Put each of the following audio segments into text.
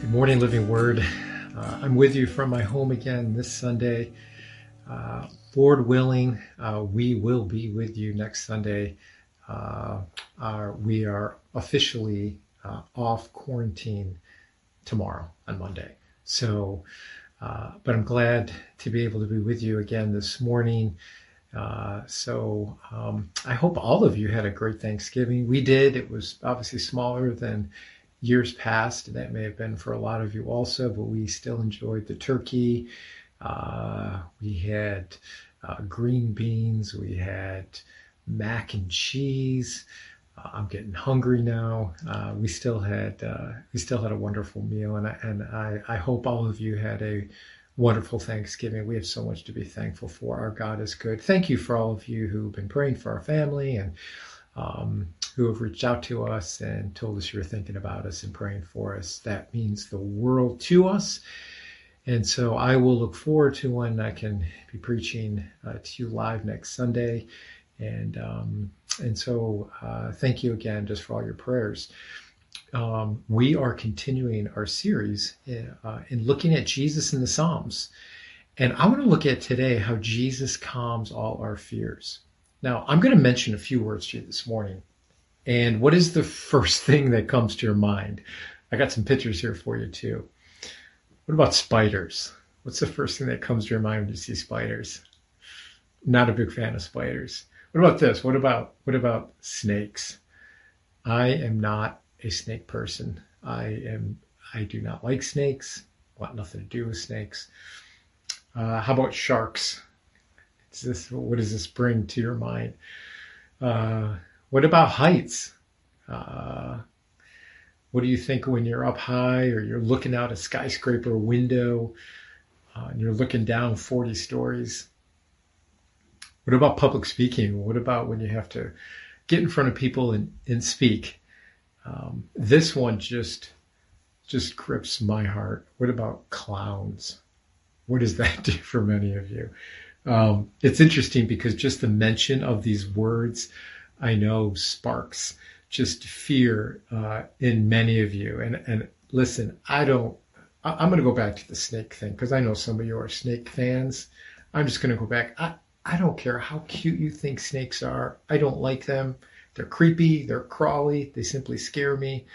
Good morning, Living Word. Uh, I'm with you from my home again this Sunday. Uh, Lord willing, uh, we will be with you next Sunday. Uh, our, we are officially uh, off quarantine tomorrow on Monday. So, uh, but I'm glad to be able to be with you again this morning. so um, I hope all of you had a great Thanksgiving. We did. It was obviously smaller than years past. And that may have been for a lot of you also, but we still enjoyed the turkey. Uh, we had uh, green beans. We had mac and cheese. Uh, I'm getting hungry now. Uh, we still had uh, we still had a wonderful meal, and I, and I, I hope all of you had a wonderful Thanksgiving. We have so much to be thankful for. Our God is good. Thank you for all of you who've been praying for our family and um, who have reached out to us and told us you're thinking about us and praying for us. That means the world to us. And so I will look forward to when I can be preaching uh, to you live next Sunday. And um, and so uh, thank you again just for all your prayers. Um, we are continuing our series in, uh, in looking at Jesus in the Psalms. And I want to look at today how Jesus calms all our fears. Now, I'm going to mention a few words to you this morning. And what is the first thing that comes to your mind? I got some pictures here for you too. What about spiders? What's the first thing that comes to your mind when you see spiders? Not a big fan of spiders. What about this? What about what about snakes? I am not a snake person. I am I do not like snakes. Want nothing to do with snakes. Uh, how about sharks? Is this what does this bring to your mind? Uh, what about heights? Uh, what do you think when you're up high or you're looking out a skyscraper window uh, and you're looking down 40 stories? What about public speaking? What about when you have to get in front of people and, and speak? Um, this one just just grips my heart. What about clowns? What does that do for many of you? Um, it's interesting because just the mention of these words, I know sparks just fear uh, in many of you. And and listen, I don't. I, am going to go back to the snake thing because I know some of you are snake fans. I'm just going to go back. I I don't care how cute you think snakes are. I don't like them. They're creepy. They're crawly. They simply scare me.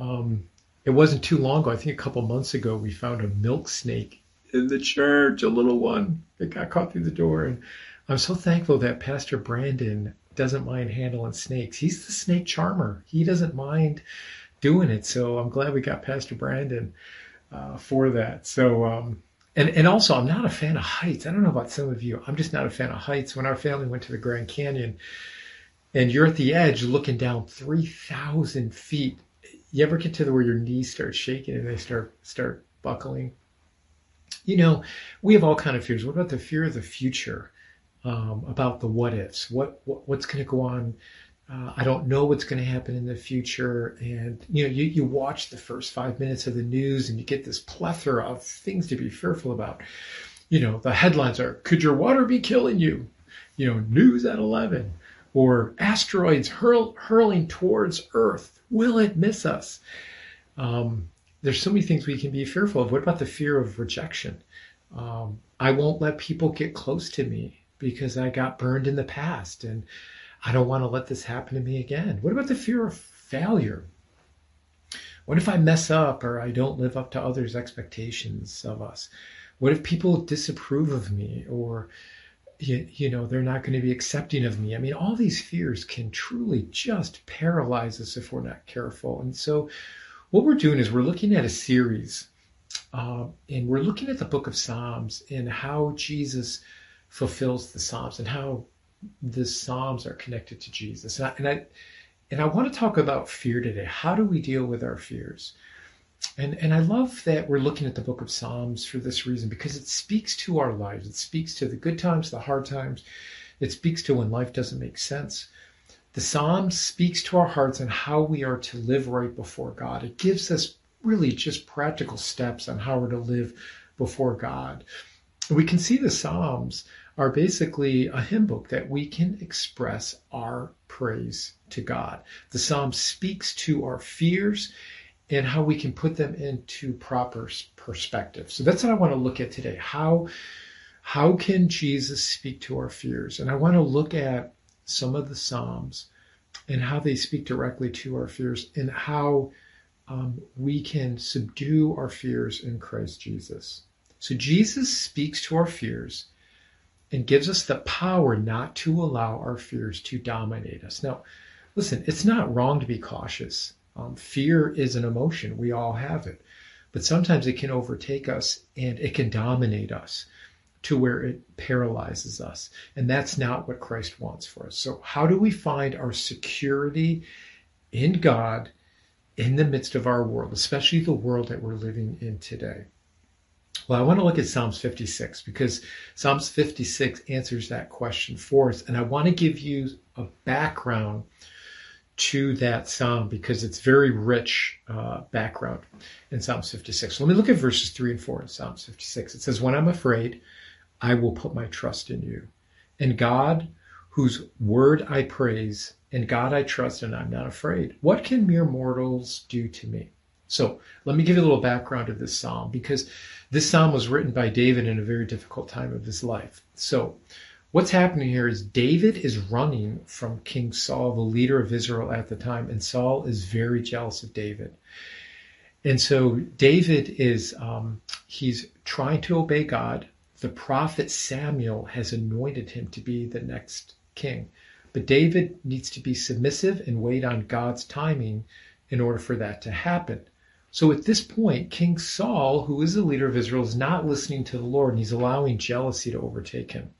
Um, it wasn't too long ago. I think a couple months ago, we found a milk snake in the church, a little one that got caught through the door. And I'm so thankful that Pastor Brandon doesn't mind handling snakes. He's the snake charmer. He doesn't mind doing it. So I'm glad we got Pastor Brandon uh, for that. So, um, and, and also, I'm not a fan of heights. I don't know about some of you. I'm just not a fan of heights. When our family went to the Grand Canyon and you're at the edge looking down 3,000 feet, you ever get to the where your knees start shaking and they start, start buckling? You know, we have all kind of fears. What about the fear of the future? Um, about the what ifs? What, what what's going to go on? Uh, I don't know what's going to happen in the future. And you know, you, you watch the first five minutes of the news and you get this plethora of things to be fearful about. You know, the headlines are, could your water be killing you? You know, news at 11 or asteroids hurl, hurling towards Earth. Will it miss us? Um, there's so many things we can be fearful of. What about the fear of rejection? Um, I won't let people get close to me because I got burned in the past and I don't want to let this happen to me again. What about the fear of failure? What if I mess up or I don't live up to others' expectations of us? What if people disapprove of me or you, you know they're not going to be accepting of me? I mean, all these fears can truly just paralyze us if we're not careful. And so what we're doing is we're looking at a series uh, and we're looking at the book of Psalms and how Jesus fulfills the Psalms and how the Psalms are connected to Jesus. And I, and I, and I want to talk about fear today. How do we deal with our fears? And, and I love that we're looking at the book of Psalms for this reason because it speaks to our lives. It speaks to the good times, the hard times. It speaks to when life doesn't make sense. The Psalm speaks to our hearts and how we are to live right before God. It gives us really just practical steps on how we're to live before God. We can see the Psalms are basically a hymn book that we can express our praise to God. The Psalm speaks to our fears and how we can put them into proper perspective. So that's what I want to look at today. How how can Jesus speak to our fears? And I want to look at some of the Psalms and how they speak directly to our fears and how um, we can subdue our fears in Christ Jesus. So Jesus speaks to our fears and gives us the power not to allow our fears to dominate us. Now, listen, it's not wrong to be cautious. Um, fear is an emotion. We all have it. But sometimes it can overtake us and it can dominate us to where it paralyzes us. And that's not what Christ wants for us. So, how do we find our security in God in the midst of our world, especially the world that we're living in today? Well, I want to look at Psalms 56 because Psalms 56 answers that question for us. And I want to give you a background to that psalm because it's very rich uh, background in Psalms 56. So let me look at verses 3 and 4 in Psalms 56. It says, When I'm afraid, I will put my trust in you. And God, whose word I praise, and God I trust, and I'm not afraid. What can mere mortals do to me? So let me give you a little background of this psalm because this psalm was written by David in a very difficult time of his life. So what's happening here is David is running from King Saul, the leader of Israel at the time, and Saul is very jealous of David. And so David is um, he's trying to obey God. The prophet Samuel has anointed him to be the next king. But David needs to be submissive and wait on God's timing in order for that to happen. So at this point, King Saul, who is the leader of Israel, is not listening to the Lord and he's allowing jealousy to overtake him.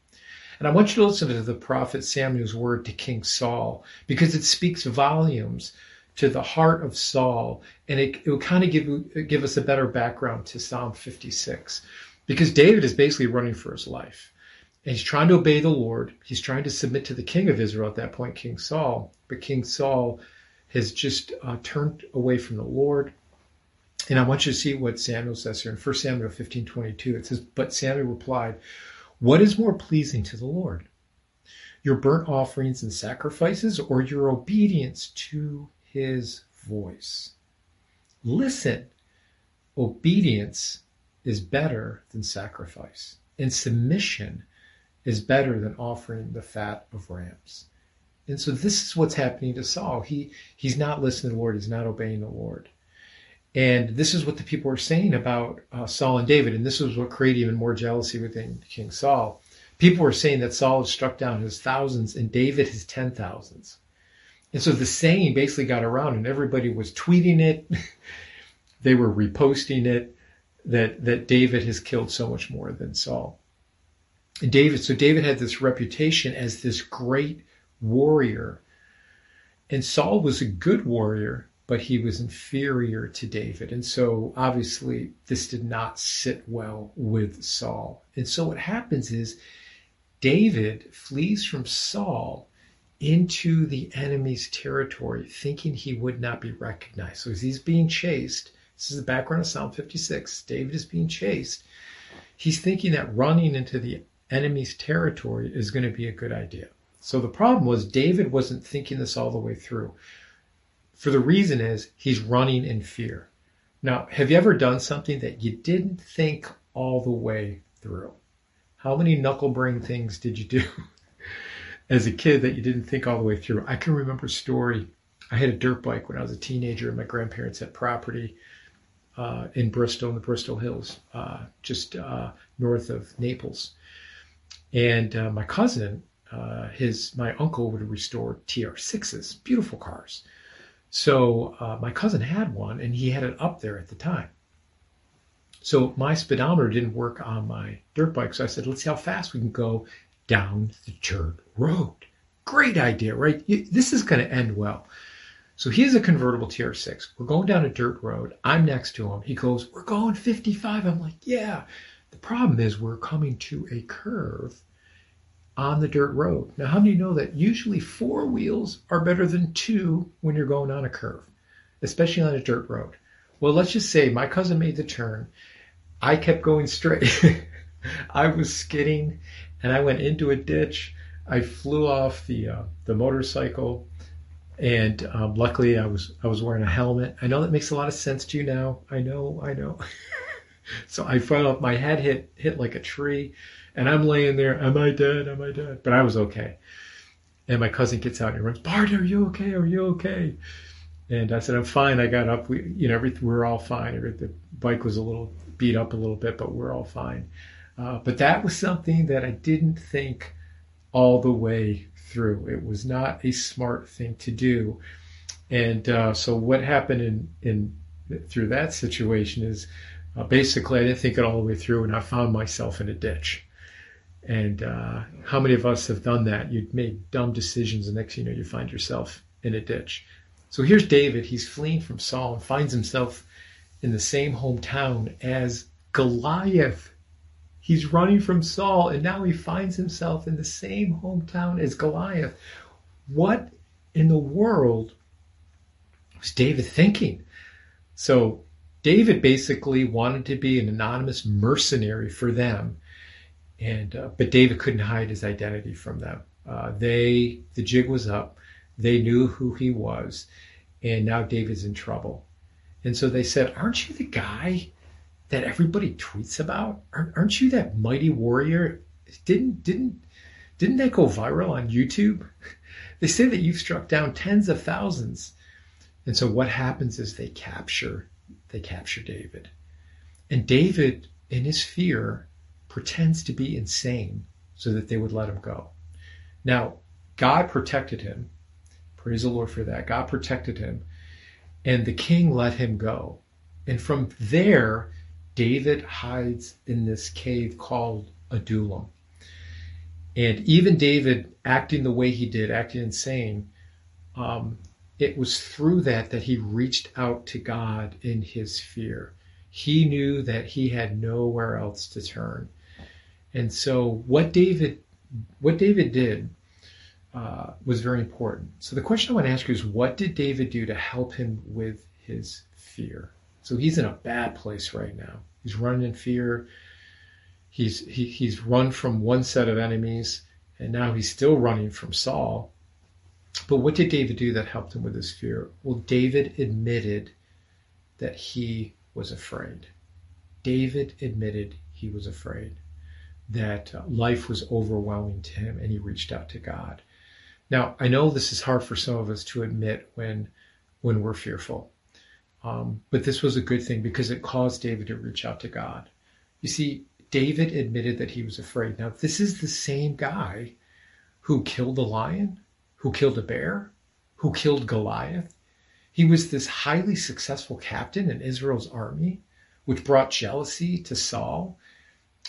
And I want you to listen to the prophet Samuel's word to King Saul because it speaks volumes to the heart of Saul, and it, it will kind of give give us a better background to Psalm 56, because David is basically running for his life, and he's trying to obey the Lord. He's trying to submit to the king of Israel at that point, King Saul, but King Saul has just uh, turned away from the Lord. And I want you to see what Samuel says here in 1 Samuel 15, 22. It says, But Samuel replied, what is more pleasing to the Lord? Your burnt offerings and sacrifices, or your obedience to his voice? Listen, obedience is better than sacrifice, and submission is better than offering the fat of rams. And so this is what's happening to Saul. He he's not listening to the Lord. He's not obeying the Lord. And this is what the people were saying about uh, Saul and David. And this was what created even more jealousy within King Saul. People were saying that Saul had struck down his thousands and David his ten thousands. And so the saying basically got around and everybody was tweeting it. they were reposting it that, that David has killed so much more than Saul. And David, so David had this reputation as this great warrior. And Saul was a good warrior, but he was inferior to David. And so obviously this did not sit well with Saul. And so what happens is David flees from Saul into the enemy's territory, thinking he would not be recognized. So as he's being chased, this is the background of Psalm 56, David is being chased. He's thinking that running into the enemy's territory is going to be a good idea. So the problem was David wasn't thinking this all the way through for the reason is he's running in fear. Now, have you ever done something that you didn't think all the way through? How many knuckle brain things did you do as a kid that you didn't think all the way through? I can remember a story. I had a dirt bike when I was a teenager, and my grandparents had property uh, in Bristol, in the Bristol Hills, uh, just uh, north of Naples. And uh, my cousin, uh, his my uncle would restore TR6s, beautiful cars. So uh, my cousin had one, and he had it up there at the time. So my speedometer didn't work on my dirt bike, so I said, "Let's see how fast we can go down the dirt road." Great idea, right? This is going to end well. So he has a convertible TR6. We're going down a dirt road. I'm next to him. He goes, We're going 55. I'm like, Yeah. The problem is we're coming to a curve on the dirt road. Now, how many know that usually four wheels are better than two when you're going on a curve, especially on a dirt road? Well, let's just say my cousin made the turn. I kept going straight. I was skidding and I went into a ditch. I flew off the uh, the motorcycle. And um, luckily, I was I was wearing a helmet. I know that makes a lot of sense to you now. I know, I know. so I fell off. My head hit hit like a tree, and I'm laying there. Am I dead? Am I dead? But I was okay. And my cousin gets out and runs. Bart, are you okay? Are you okay? And I said, I'm fine. I got up. We, you know, everything. We are all fine. The bike was a little beat up a little bit, but we're all fine. Uh, but that was something that I didn't think all the way through. It was not a smart thing to do. And uh, so what happened in, in through that situation is uh, basically I didn't think it all the way through, and I found myself in a ditch. And uh, how many of us have done that? You made dumb decisions, and next you know you find yourself in a ditch. So here's David. He's fleeing from Saul and finds himself in the same hometown as Goliath. He's running from Saul, and now he finds himself in the same hometown as Goliath. What in the world was David thinking? So, David basically wanted to be an anonymous mercenary for them, and uh, but David couldn't hide his identity from them. Uh, they, the jig was up. They knew who he was, and now David's in trouble. And so they said, "Aren't you the guy that everybody tweets about? Aren't you that mighty warrior? Didn't didn't didn't that go viral on YouTube? They say that you've struck down tens of thousands. And so what happens is they capture they capture David. And David, in his fear, pretends to be insane so that they would let him go. Now, God protected him. Praise the Lord for that. God protected him. And the king let him go. And from there, David hides in this cave called Adullam. And even David acting the way he did, acting insane, um, it was through that that he reached out to God in his fear. He knew that he had nowhere else to turn. And so what David what David did uh, was very important. So the question I want to ask you is what did David do to help him with his fear? So he's in a bad place right now. He's running in fear. He's he, he's run from one set of enemies, and now he's still running from Saul. But what did David do that helped him with his fear? Well, David admitted that he was afraid. David admitted he was afraid, that uh, life was overwhelming to him, and he reached out to God. Now, I know this is hard for some of us to admit when when we're fearful. Um, but this was a good thing because it caused David to reach out to God. You see, David admitted that he was afraid. Now, this is the same guy who killed a lion, who killed a bear, who killed Goliath. He was this highly successful captain in Israel's army, which brought jealousy to Saul,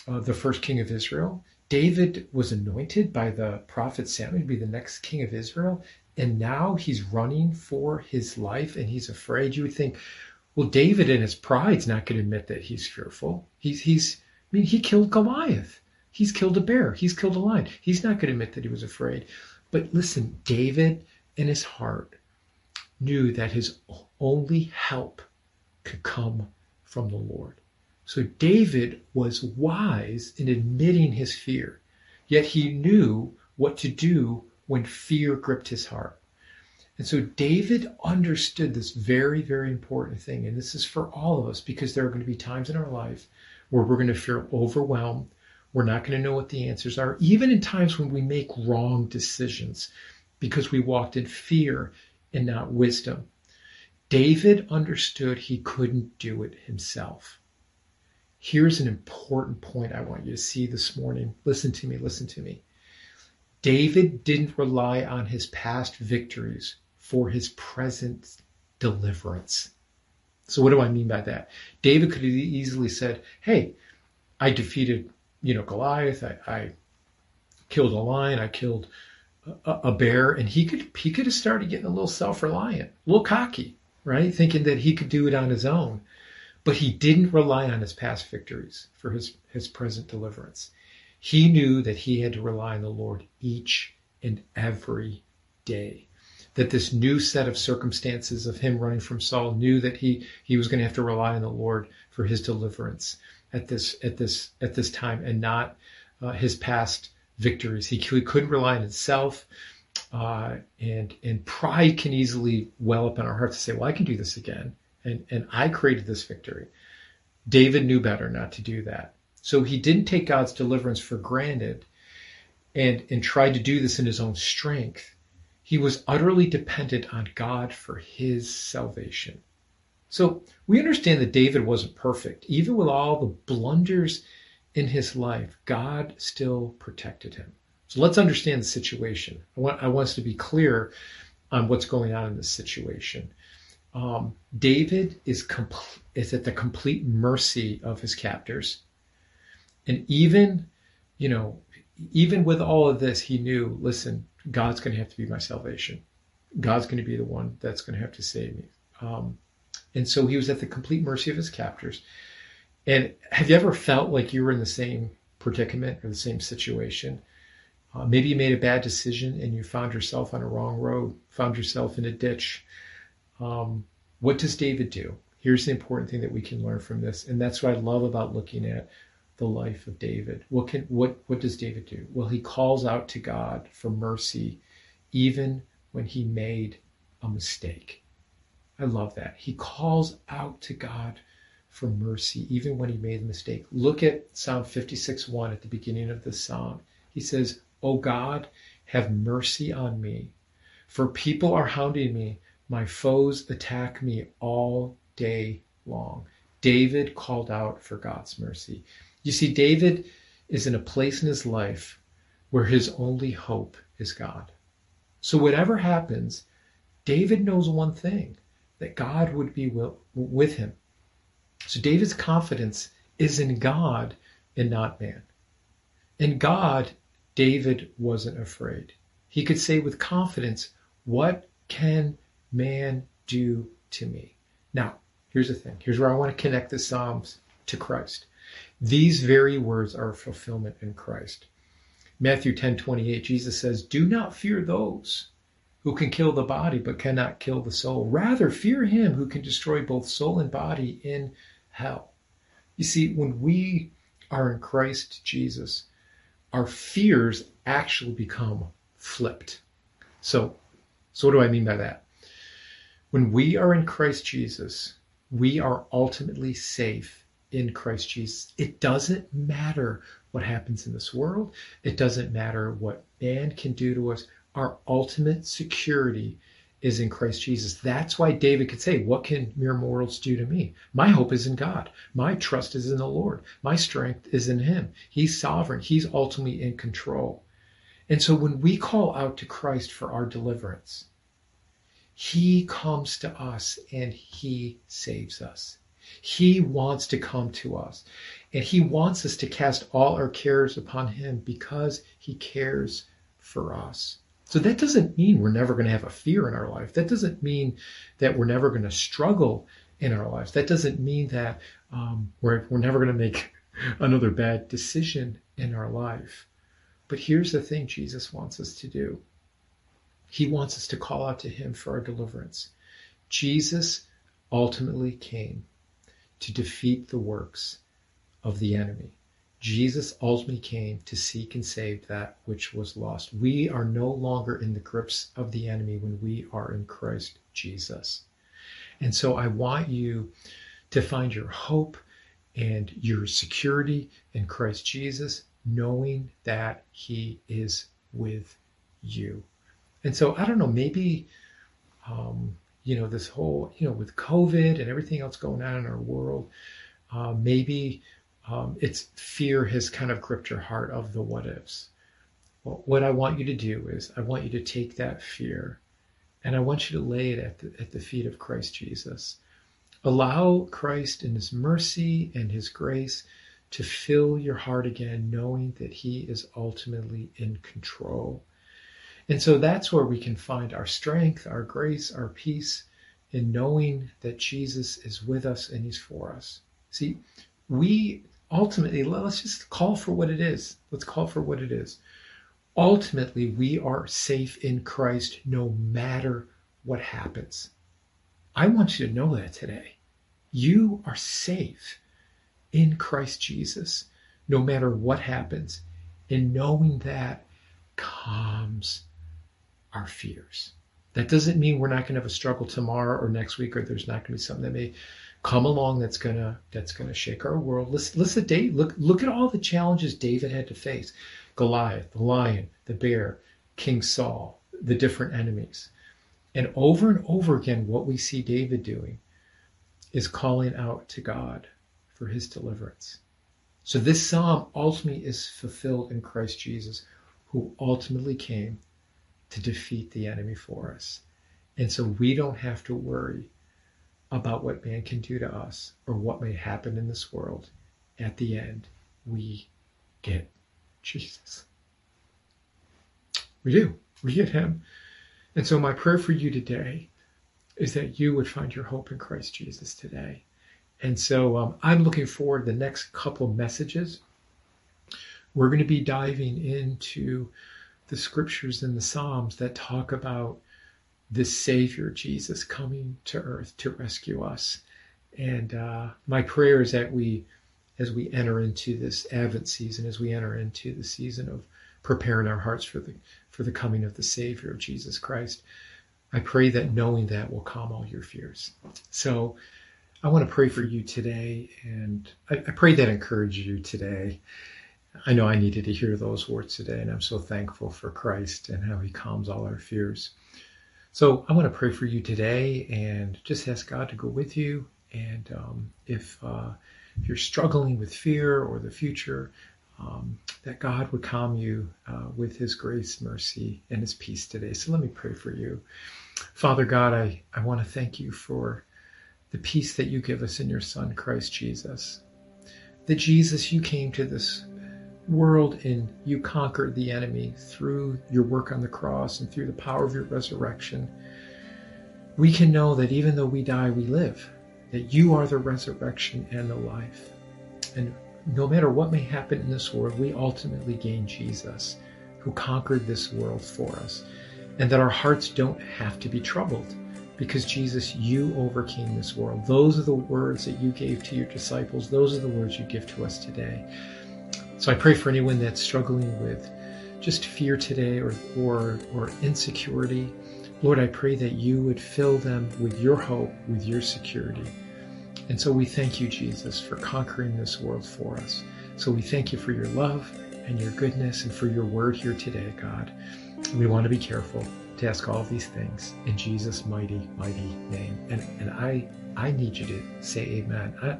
uh, the first king of Israel. David was anointed by the prophet Samuel to be the next king of Israel and now he's running for his life and he's afraid. You would think, well, David in his pride's not going to admit that he's fearful. He's he's I mean, he killed Goliath. He's killed a bear. He's killed a lion. He's not going to admit that he was afraid. But listen, David in his heart knew that his only help could come from the Lord. So David was wise in admitting his fear, yet he knew what to do when fear gripped his heart. And so David understood this very, very important thing. And this is for all of us because there are going to be times in our life where we're going to feel overwhelmed. We're not going to know what the answers are, even in times when we make wrong decisions because we walked in fear and not wisdom. David understood he couldn't do it himself. Here's an important point I want you to see this morning. Listen to me, listen to me. David didn't rely on his past victories for his present deliverance. So what do I mean by that? David could have easily said, "Hey, I defeated, you know, Goliath. I, I killed a lion. I killed a, a, bear," and he could he could have started getting a little self-reliant, a little cocky, right, thinking that he could do it on his own. But he didn't rely on his past victories for his his present deliverance. He knew that he had to rely on the Lord each and every day. That this new set of circumstances of him running from Saul knew that he, he was going to have to rely on the Lord for his deliverance at this at this at this time and not uh, his past victories. He, he couldn't rely on himself. Uh, and and pride can easily well up in our hearts to say, well, I can do this again, and and I created this victory. David knew better not to do that, so he didn't take God's deliverance for granted, and and tried to do this in his own strength. He was utterly dependent on God for his salvation. So we understand that David wasn't perfect. Even with all the blunders in his life, God still protected him. So let's understand the situation. I want, I want us to be clear on what's going on in this situation. Um, David is, compl- is at the complete mercy of his captors. And even, you know, even with all of this, he knew, listen, God's going to have to be my salvation. God's going to be the one that's going to have to save me. Um, and so he was at the complete mercy of his captors. And have you ever felt like you were in the same predicament or the same situation? Uh, maybe you made a bad decision and you found yourself on a wrong road, found yourself in a ditch. Um, what does David do? Here's the important thing that we can learn from this, and that's what I love about looking at the life of David. What can what what does David do? Well, he calls out to God for mercy, even when he made a mistake. I love that. He calls out to God for mercy, even when he made a mistake. Look at Psalm 56 1 at the beginning of the psalm. He says, O God, have mercy on me. For people are hounding me. My foes attack me all day long. David called out for God's mercy. You see, David is in a place in his life where his only hope is God. So, whatever happens, David knows one thing that God would be with him. So, David's confidence is in God and not man. In God, David wasn't afraid. He could say with confidence, What can man do to me? Now, here's the thing. Here's where I want to connect the Psalms to Christ. These very words are fulfillment in Christ. Matthew 10 28, Jesus says, Do not fear those who can kill the body but cannot kill the soul. Rather, fear him who can destroy both soul and body in hell. You see, when we are in Christ Jesus, our fears actually become flipped. So, so what do I mean by that? When we are in Christ Jesus, we are ultimately safe in Christ Jesus. It doesn't matter what happens in this world. It doesn't matter what man can do to us. Our ultimate security is in Christ Jesus. That's why David could say, What can mere mortals do to me? My hope is in God. My trust is in the Lord. My strength is in Him. He's sovereign. He's ultimately in control. And so when we call out to Christ for our deliverance, He comes to us and He saves us. He wants to come to us. And He wants us to cast all our cares upon Him because He cares for us. So that doesn't mean we're never going to have a fear in our life. That doesn't mean that we're never going to struggle in our lives. That doesn't mean that um, we're, we're never going to make another bad decision in our life. But here's the thing Jesus wants us to do He wants us to call out to Him for our deliverance. Jesus ultimately came to defeat the works of the enemy. Jesus ultimately came to seek and save that which was lost. We are no longer in the grips of the enemy when we are in Christ Jesus. And so I want you to find your hope and your security in Christ Jesus, knowing that He is with you. And so I don't know, maybe, um, you know, this whole, you know, with COVID and everything else going on in our world, uh, maybe um, it's fear has kind of gripped your heart of the what ifs. Well, what I want you to do is I want you to take that fear and I want you to lay it at the, at the feet of Christ Jesus. Allow Christ in his mercy and his grace to fill your heart again, knowing that he is ultimately in control. And so that's where we can find our strength, our grace, our peace in knowing that Jesus is with us and he's for us. See, we ultimately, let's just call for what it is. Let's call for what it is. Ultimately, we are safe in Christ no matter what happens. I want you to know that today. You are safe in Christ Jesus no matter what happens. And knowing that calms our fears. That doesn't mean we're not going to have a struggle tomorrow or next week, or there's not going to be something that may come along that's gonna that's gonna shake our world. Let's listen, Dave. Look, look at all the challenges David had to face: Goliath, the lion, the bear, King Saul, the different enemies, and over and over again, what we see David doing is calling out to God for His deliverance. So this psalm ultimately is fulfilled in Christ Jesus, who ultimately came to defeat the enemy for us. And so we don't have to worry about what man can do to us or what may happen in this world. At the end, we get Jesus. We do. We get him. And so my prayer for you today is that you would find your hope in Christ Jesus today. And so um, I'm looking forward to the next couple messages. We're going to be diving into the scriptures and the Psalms that talk about this Savior, Jesus, coming to earth to rescue us. And uh, my prayer is that we, as we enter into this Advent season, as we enter into the season of preparing our hearts for the for the coming of the Savior of Jesus Christ, I pray that knowing that will calm all your fears. So I want to pray for you today, and I, I pray that encourages you today. I know I needed to hear those words today, and I'm so thankful for Christ and how He calms all our fears. So I want to pray for you today and just ask God to go with you. And um, if uh, if you're struggling with fear or the future, um, that God would calm you uh, with His grace, mercy, and His peace today. So let me pray for you. Father God, I, I want to thank you for the peace that you give us in your Son, Christ Jesus. That Jesus, you came to this world and you conquered the enemy through your work on the cross and through the power of your resurrection, we can know that even though we die, we live, that you are the resurrection and the life. And no matter what may happen in this world, we ultimately gain Jesus, who conquered this world for us, and that our hearts don't have to be troubled because Jesus, you overcame this world. Those are the words that you gave to your disciples. Those are the words you give to us today. So I pray for anyone that's struggling with just fear today or, or, or insecurity. Lord, I pray that you would fill them with your hope, with your security. And so we thank you, Jesus, for conquering this world for us. So we thank you for your love and your goodness and for your word here today, God. We want to be careful to ask all these things in Jesus' mighty, mighty name. And and I I need you to say amen. I,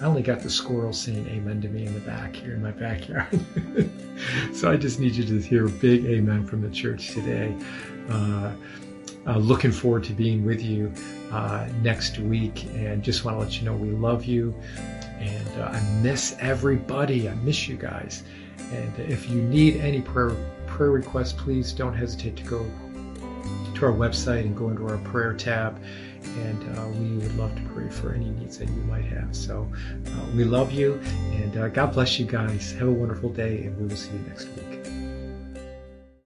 I only got the squirrel saying amen to me in the back here in my backyard. so I just need you to hear a big amen from the church today. Uh, uh, looking forward to being with you uh, next week and just want to let you know we love you and uh, I miss everybody. I miss you guys. And if you need any prayer prayer requests, please don't hesitate to go to our website and go into our prayer tab and uh, we would love to pray for any needs that you might have. So uh, we love you, and uh, God bless you guys. Have a wonderful day, and we will see you next week.